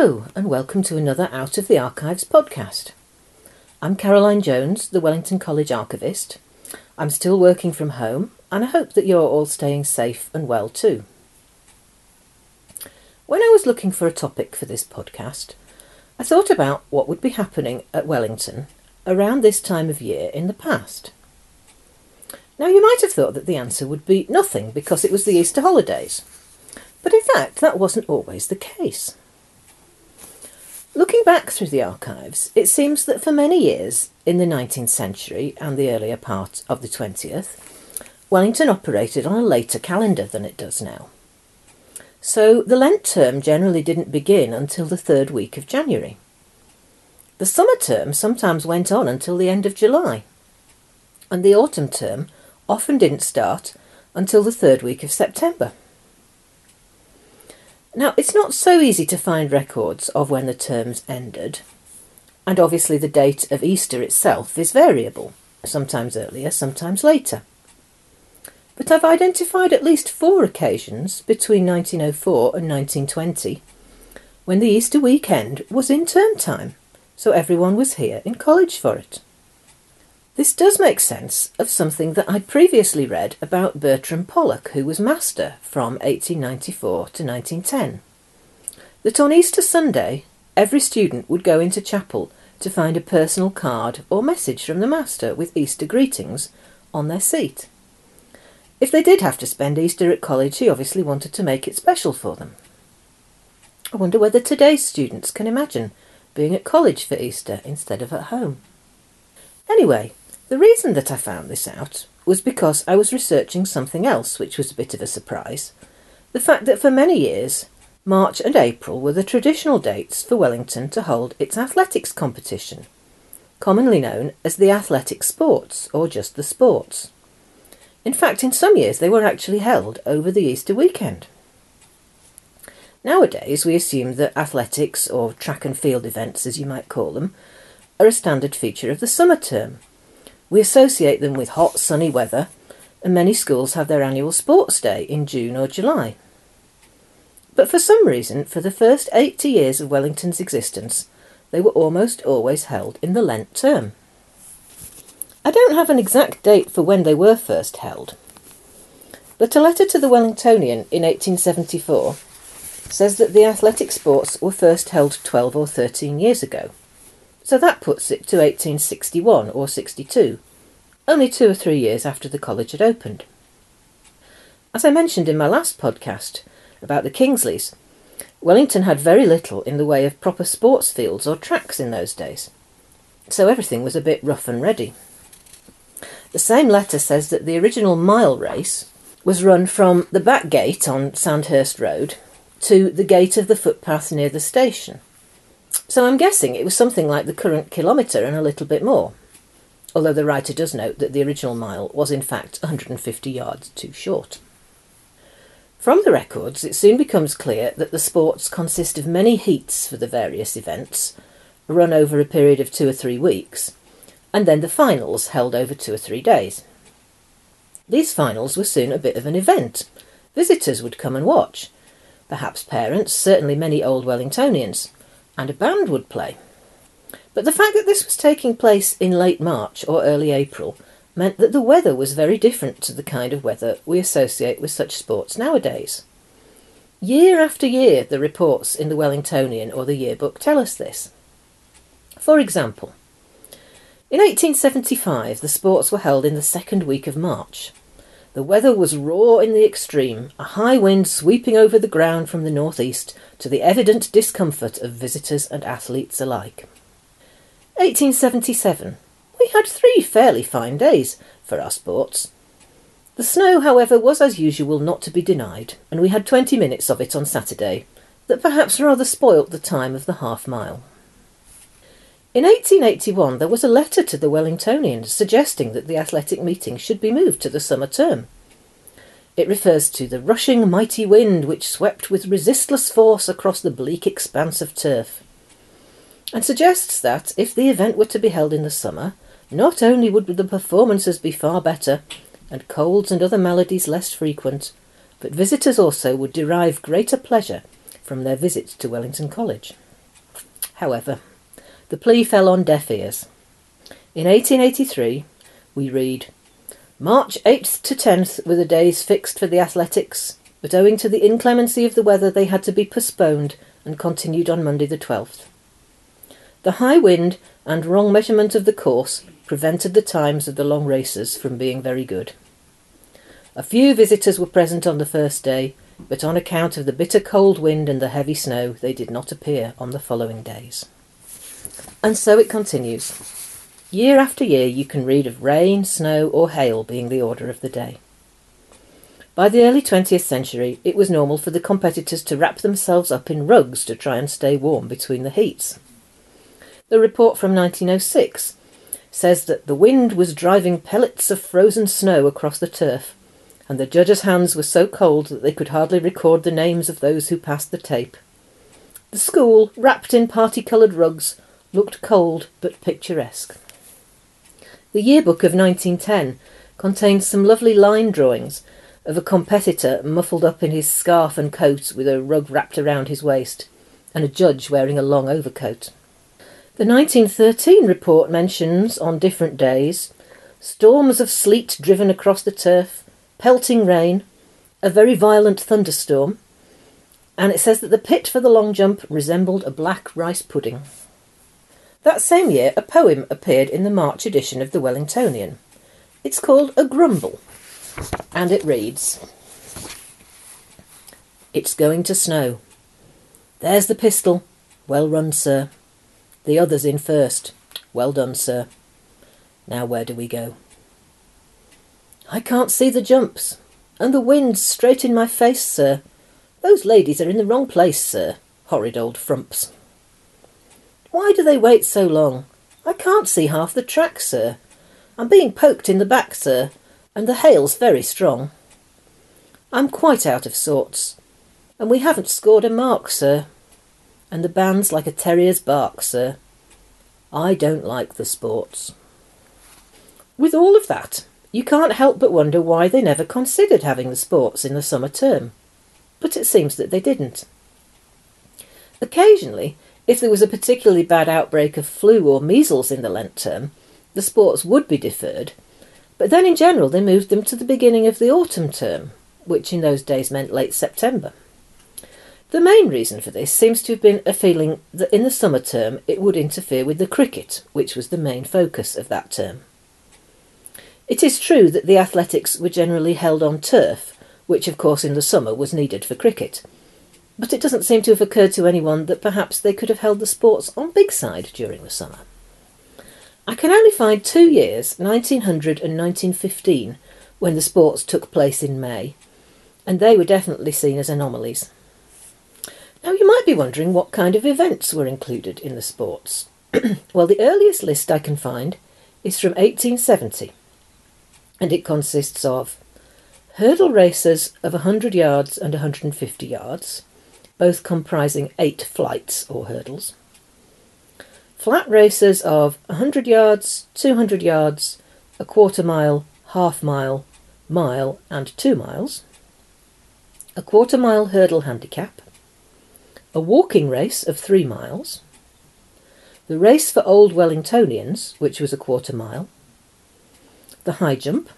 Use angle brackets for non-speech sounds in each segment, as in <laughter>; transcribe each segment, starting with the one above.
Hello, and welcome to another Out of the Archives podcast. I'm Caroline Jones, the Wellington College archivist. I'm still working from home, and I hope that you're all staying safe and well too. When I was looking for a topic for this podcast, I thought about what would be happening at Wellington around this time of year in the past. Now, you might have thought that the answer would be nothing because it was the Easter holidays. But in fact, that wasn't always the case. Looking back through the archives, it seems that for many years in the 19th century and the earlier part of the 20th, Wellington operated on a later calendar than it does now. So the Lent term generally didn't begin until the third week of January. The summer term sometimes went on until the end of July, and the autumn term often didn't start until the third week of September. Now, it's not so easy to find records of when the terms ended, and obviously the date of Easter itself is variable, sometimes earlier, sometimes later. But I've identified at least four occasions between 1904 and 1920 when the Easter weekend was in term time, so everyone was here in college for it. This does make sense of something that I'd previously read about Bertram Pollock, who was master from 1894 to 1910. That on Easter Sunday, every student would go into chapel to find a personal card or message from the master with Easter greetings on their seat. If they did have to spend Easter at college, he obviously wanted to make it special for them. I wonder whether today's students can imagine being at college for Easter instead of at home. Anyway, the reason that I found this out was because I was researching something else which was a bit of a surprise. The fact that for many years, March and April were the traditional dates for Wellington to hold its athletics competition, commonly known as the athletic sports or just the sports. In fact, in some years they were actually held over the Easter weekend. Nowadays, we assume that athletics, or track and field events as you might call them, are a standard feature of the summer term, we associate them with hot, sunny weather, and many schools have their annual sports day in June or July. But for some reason, for the first 80 years of Wellington's existence, they were almost always held in the Lent term. I don't have an exact date for when they were first held, but a letter to the Wellingtonian in 1874 says that the athletic sports were first held 12 or 13 years ago. So that puts it to 1861 or 62, only two or three years after the college had opened. As I mentioned in my last podcast about the Kingsleys, Wellington had very little in the way of proper sports fields or tracks in those days, so everything was a bit rough and ready. The same letter says that the original mile race was run from the back gate on Sandhurst Road to the gate of the footpath near the station. So I'm guessing it was something like the current kilometre and a little bit more. Although the writer does note that the original mile was in fact 150 yards too short. From the records, it soon becomes clear that the sports consist of many heats for the various events, run over a period of two or three weeks, and then the finals held over two or three days. These finals were soon a bit of an event. Visitors would come and watch, perhaps parents, certainly many old Wellingtonians and a band would play. But the fact that this was taking place in late March or early April meant that the weather was very different to the kind of weather we associate with such sports nowadays. Year after year, the reports in the Wellingtonian or the yearbook tell us this. For example, in 1875 the sports were held in the second week of March. The weather was raw in the extreme, a high wind sweeping over the ground from the northeast to the evident discomfort of visitors and athletes alike. 1877. We had three fairly fine days for our sports. The snow, however, was as usual not to be denied, and we had twenty minutes of it on Saturday, that perhaps rather spoilt the time of the half mile. In 1881, there was a letter to the Wellingtonians suggesting that the athletic meeting should be moved to the summer term. It refers to the rushing mighty wind which swept with resistless force across the bleak expanse of turf, and suggests that, if the event were to be held in the summer, not only would the performances be far better, and colds and other maladies less frequent, but visitors also would derive greater pleasure from their visit to Wellington College. However, the plea fell on deaf ears. In 1883, we read March 8th to 10th were the days fixed for the athletics, but owing to the inclemency of the weather, they had to be postponed and continued on Monday the 12th. The high wind and wrong measurement of the course prevented the times of the long races from being very good. A few visitors were present on the first day, but on account of the bitter cold wind and the heavy snow, they did not appear on the following days. And so it continues. Year after year, you can read of rain, snow, or hail being the order of the day. By the early 20th century, it was normal for the competitors to wrap themselves up in rugs to try and stay warm between the heats. The report from 1906 says that the wind was driving pellets of frozen snow across the turf, and the judges' hands were so cold that they could hardly record the names of those who passed the tape. The school, wrapped in party coloured rugs, looked cold but picturesque. The yearbook of 1910 contains some lovely line drawings of a competitor muffled up in his scarf and coat with a rug wrapped around his waist, and a judge wearing a long overcoat. The 1913 report mentions, on different days, storms of sleet driven across the turf, pelting rain, a very violent thunderstorm, and it says that the pit for the long jump resembled a black rice pudding. That same year, a poem appeared in the March edition of the Wellingtonian. It's called A Grumble and it reads It's going to snow. There's the pistol. Well run, sir. The other's in first. Well done, sir. Now where do we go? I can't see the jumps, and the wind's straight in my face, sir. Those ladies are in the wrong place, sir. Horrid old frumps. Why do they wait so long? I can't see half the track, sir. I'm being poked in the back, sir, and the hail's very strong. I'm quite out of sorts, and we haven't scored a mark, sir, and the band's like a terrier's bark, sir. I don't like the sports. With all of that, you can't help but wonder why they never considered having the sports in the summer term. But it seems that they didn't. Occasionally, if there was a particularly bad outbreak of flu or measles in the Lent term, the sports would be deferred but then in general, they moved them to the beginning of the autumn term, which in those days meant late September. The main reason for this seems to have been a feeling that in the summer term it would interfere with the cricket, which was the main focus of that term. It is true that the athletics were generally held on turf, which of course in the summer was needed for cricket, but it doesn't seem to have occurred to anyone that perhaps they could have held the sports on big side during the summer. I can only find two years, 1900 and 1915, when the sports took place in May, and they were definitely seen as anomalies. Now, you might be wondering what kind of events were included in the sports. <clears throat> well, the earliest list I can find is from 1870, and it consists of hurdle races of 100 yards and 150 yards, both comprising eight flights or hurdles, Flat races of 100 yards, 200 yards, a quarter mile, half mile, mile, and two miles. A quarter mile hurdle handicap. A walking race of three miles. The race for Old Wellingtonians, which was a quarter mile. The high jump.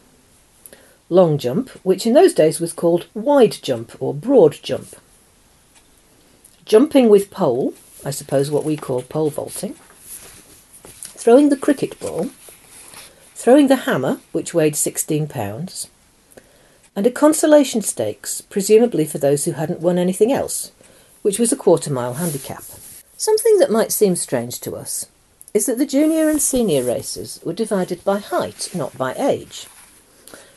Long jump, which in those days was called wide jump or broad jump. Jumping with pole, I suppose what we call pole vaulting throwing the cricket ball, throwing the hammer, which weighed 16 pounds, and a consolation stakes, presumably for those who hadn't won anything else, which was a quarter mile handicap. Something that might seem strange to us is that the junior and senior races were divided by height, not by age.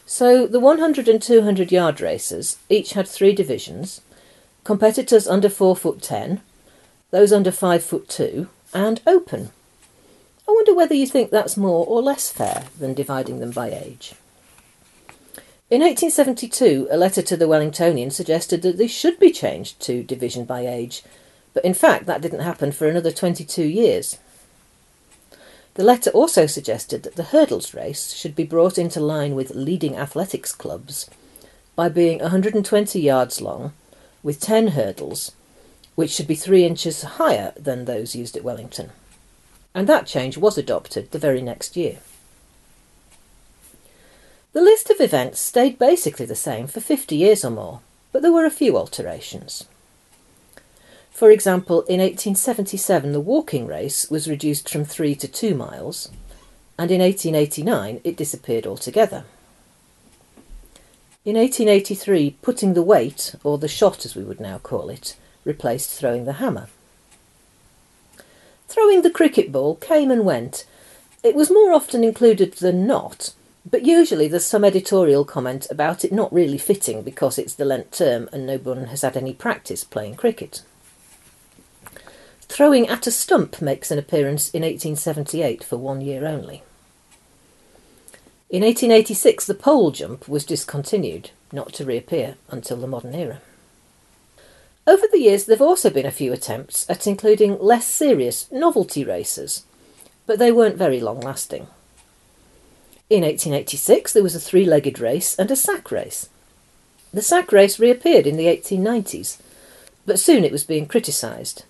So the 100 and 200 yard races each had three divisions competitors under 4 foot 10, those under 5 foot 2, and open, I wonder whether you think that's more or less fair than dividing them by age. In 1872, a letter to the Wellingtonian suggested that this should be changed to division by age, but in fact that didn't happen for another 22 years. The letter also suggested that the hurdles race should be brought into line with leading athletics clubs by being 120 yards long, with 10 hurdles, which should be three inches higher than those used at Wellington. And that change was adopted the very next year. The list of events stayed basically the same for 50 years or more, but there were a few alterations. For example, in 1877 the walking race was reduced from three to two miles, and in 1889 it disappeared altogether. In 1883, putting the weight, or the shot as we would now call it, replaced throwing the hammer. Throwing the cricket ball came and went. It was more often included than not, but usually there's some editorial comment about it not really fitting because it's the Lent term and no one has had any practice playing cricket. Throwing at a stump makes an appearance in 1878 for one year only. In 1886, the pole jump was discontinued, not to reappear until the modern era. Over the years, there have also been a few attempts at including less serious novelty races, but they weren't very long lasting. In 1886, there was a three legged race and a sack race. The sack race reappeared in the 1890s, but soon it was being criticised.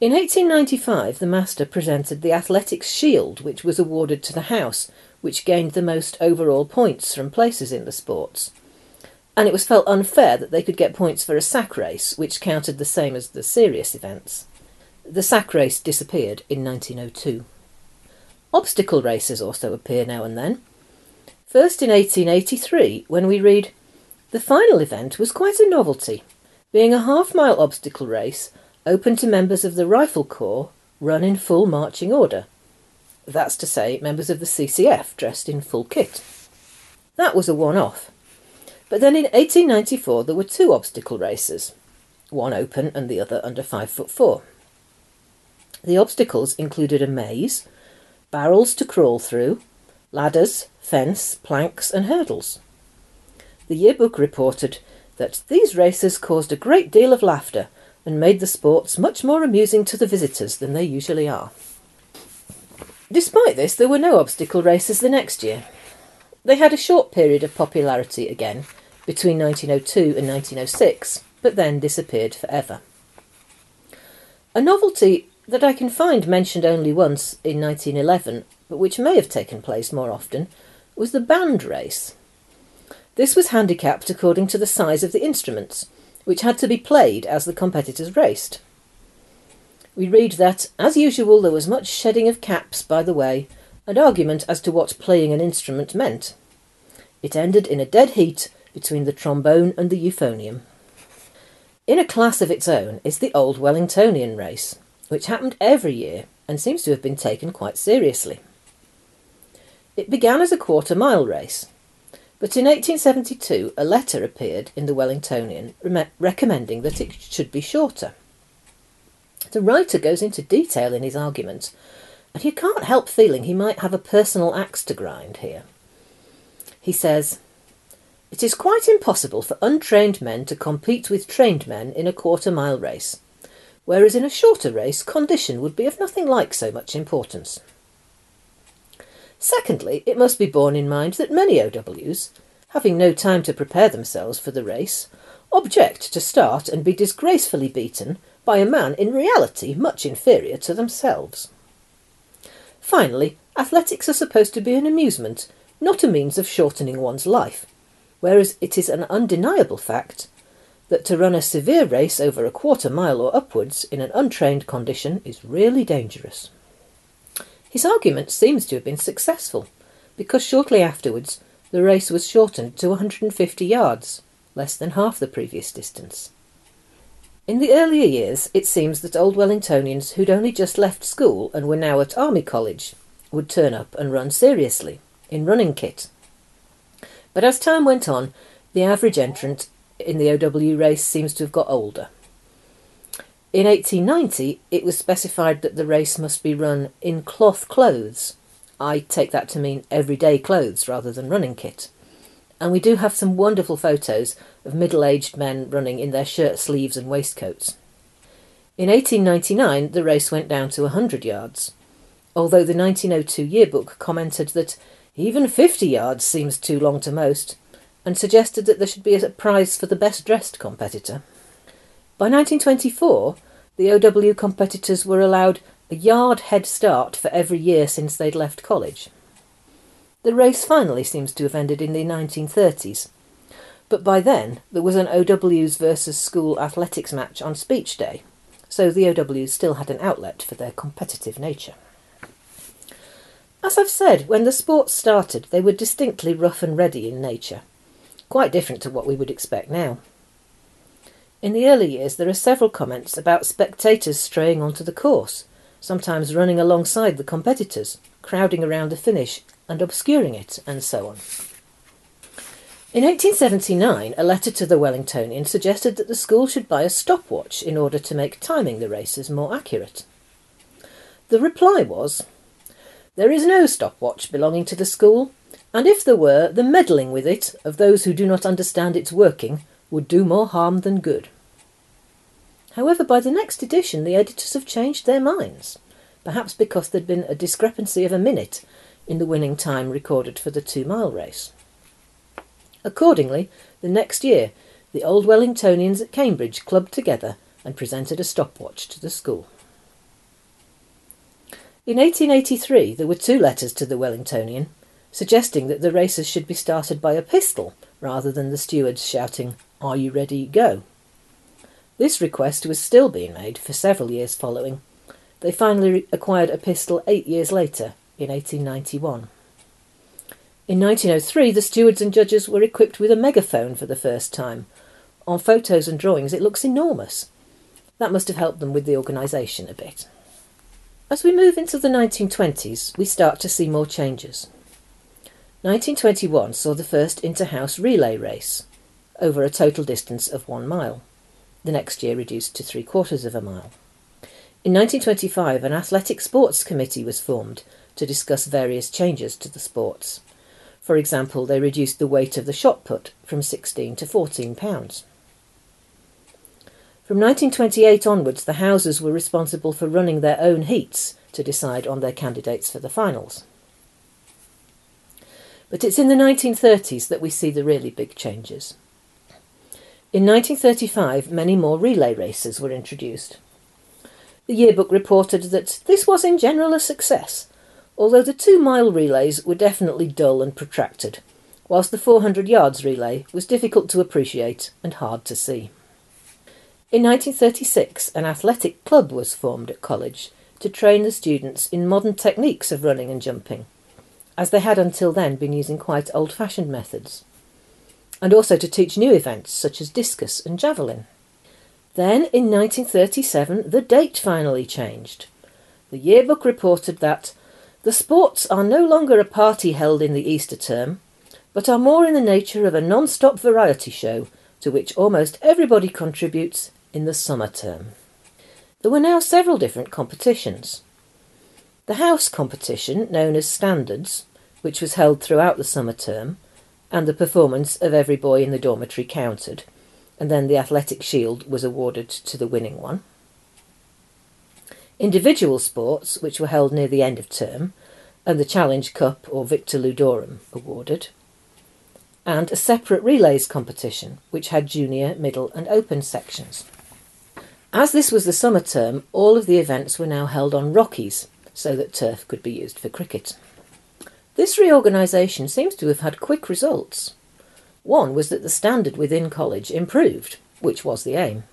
In 1895, the Master presented the Athletics Shield, which was awarded to the House, which gained the most overall points from places in the sports. And it was felt unfair that they could get points for a sack race, which counted the same as the serious events. The sack race disappeared in 1902. Obstacle races also appear now and then. First in 1883, when we read, The final event was quite a novelty, being a half mile obstacle race open to members of the Rifle Corps, run in full marching order. That's to say, members of the CCF dressed in full kit. That was a one off. But then in 1894 there were two obstacle races, one open and the other under five foot four. The obstacles included a maze, barrels to crawl through, ladders, fence, planks, and hurdles. The yearbook reported that these races caused a great deal of laughter and made the sports much more amusing to the visitors than they usually are. Despite this, there were no obstacle races the next year. They had a short period of popularity again, between 1902 and 1906, but then disappeared forever. A novelty that I can find mentioned only once in 1911, but which may have taken place more often, was the band race. This was handicapped according to the size of the instruments, which had to be played as the competitors raced. We read that, as usual, there was much shedding of caps by the way, and argument as to what playing an instrument meant. It ended in a dead heat between the trombone and the euphonium. In a class of its own is the Old Wellingtonian race, which happened every year and seems to have been taken quite seriously. It began as a quarter mile race, but in 1872, a letter appeared in the Wellingtonian re- recommending that it should be shorter. The writer goes into detail in his argument, and you can't help feeling he might have a personal axe to grind here. He says, It is quite impossible for untrained men to compete with trained men in a quarter mile race, whereas in a shorter race condition would be of nothing like so much importance. Secondly, it must be borne in mind that many OWs, having no time to prepare themselves for the race, object to start and be disgracefully beaten by a man in reality much inferior to themselves. Finally, athletics are supposed to be an amusement, not a means of shortening one's life, whereas it is an undeniable fact that to run a severe race over a quarter mile or upwards in an untrained condition is really dangerous. His argument seems to have been successful, because shortly afterwards the race was shortened to 150 yards, less than half the previous distance. In the earlier years, it seems that old Wellingtonians who'd only just left school and were now at Army College would turn up and run seriously, in running kit. But as time went on, the average entrant in the OW race seems to have got older. In 1890, it was specified that the race must be run in cloth clothes. I take that to mean everyday clothes rather than running kit. And we do have some wonderful photos of middle aged men running in their shirt sleeves and waistcoats. In 1899, the race went down to 100 yards, although the 1902 yearbook commented that even 50 yards seems too long to most, and suggested that there should be a prize for the best dressed competitor. By 1924, the OW competitors were allowed a yard head start for every year since they'd left college. The race finally seems to have ended in the 1930s, but by then there was an OWs versus school athletics match on speech day, so the OWs still had an outlet for their competitive nature. As I've said, when the sports started, they were distinctly rough and ready in nature, quite different to what we would expect now. In the early years, there are several comments about spectators straying onto the course, sometimes running alongside the competitors, crowding around the finish and obscuring it, and so on. In 1879, a letter to the Wellingtonian suggested that the school should buy a stopwatch in order to make timing the races more accurate. The reply was, There is no stopwatch belonging to the school, and if there were, the meddling with it of those who do not understand its working would do more harm than good. However, by the next edition, the editors have changed their minds, perhaps because there'd been a discrepancy of a minute in the winning time recorded for the two mile race. Accordingly, the next year, the old Wellingtonians at Cambridge clubbed together and presented a stopwatch to the school. In 1883, there were two letters to the Wellingtonian suggesting that the races should be started by a pistol rather than the stewards shouting, Are you ready? Go. This request was still being made for several years following. They finally acquired a pistol eight years later, in 1891. In 1903, the stewards and judges were equipped with a megaphone for the first time. On photos and drawings, it looks enormous. That must have helped them with the organisation a bit. As we move into the 1920s, we start to see more changes. 1921 saw the first inter-house relay race, over a total distance of one mile. The next year reduced to three quarters of a mile. In 1925, an athletic sports committee was formed to discuss various changes to the sports. For example, they reduced the weight of the shot put from 16 to 14 pounds. From 1928 onwards, the houses were responsible for running their own heats to decide on their candidates for the finals. But it's in the 1930s that we see the really big changes. In 1935, many more relay races were introduced. The yearbook reported that this was in general a success, although the two mile relays were definitely dull and protracted, whilst the 400 yards relay was difficult to appreciate and hard to see. In 1936, an athletic club was formed at college to train the students in modern techniques of running and jumping, as they had until then been using quite old fashioned methods, and also to teach new events such as discus and javelin. Then, in 1937, the date finally changed. The yearbook reported that the sports are no longer a party held in the Easter term, but are more in the nature of a non stop variety show to which almost everybody contributes in the summer term. There were now several different competitions. The house competition, known as Standards, which was held throughout the summer term, and the performance of every boy in the dormitory counted, and then the athletic shield was awarded to the winning one individual sports, which were held near the end of term, and the Challenge Cup or Victor Ludorum awarded, and a separate relays competition, which had junior, middle, and open sections. As this was the summer term, all of the events were now held on Rockies, so that turf could be used for cricket. This reorganisation seems to have had quick results. One was that the standard within college improved, which was the aim.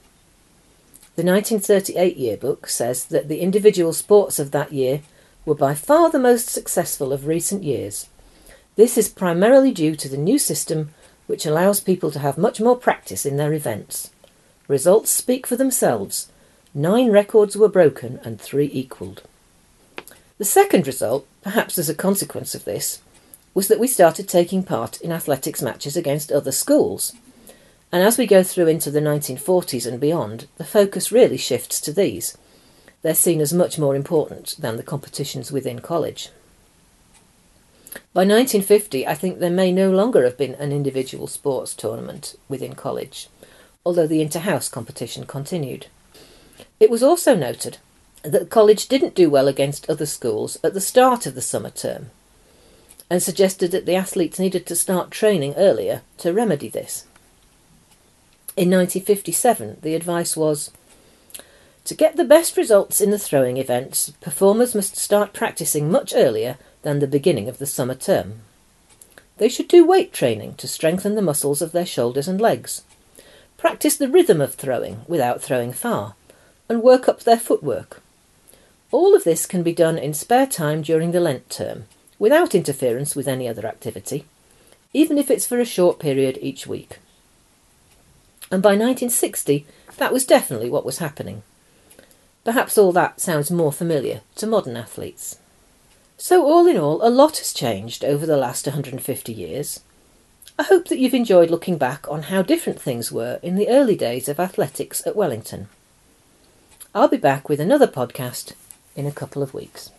The 1938 yearbook says that the individual sports of that year were by far the most successful of recent years. This is primarily due to the new system, which allows people to have much more practice in their events. Results speak for themselves. Nine records were broken and three equalled. The second result, perhaps as a consequence of this, was that we started taking part in athletics matches against other schools. And as we go through into the 1940s and beyond, the focus really shifts to these. They're seen as much more important than the competitions within college. By 1950, I think there may no longer have been an individual sports tournament within college, although the inter-house competition continued. It was also noted that college didn't do well against other schools at the start of the summer term, and suggested that the athletes needed to start training earlier to remedy this. In 1957, the advice was to get the best results in the throwing events, performers must start practicing much earlier than the beginning of the summer term. They should do weight training to strengthen the muscles of their shoulders and legs. Practice the rhythm of throwing without throwing far, and work up their footwork. All of this can be done in spare time during the Lent term, without interference with any other activity, even if it's for a short period each week. And by 1960, that was definitely what was happening. Perhaps all that sounds more familiar to modern athletes. So, all in all, a lot has changed over the last 150 years. I hope that you've enjoyed looking back on how different things were in the early days of athletics at Wellington. I'll be back with another podcast in a couple of weeks.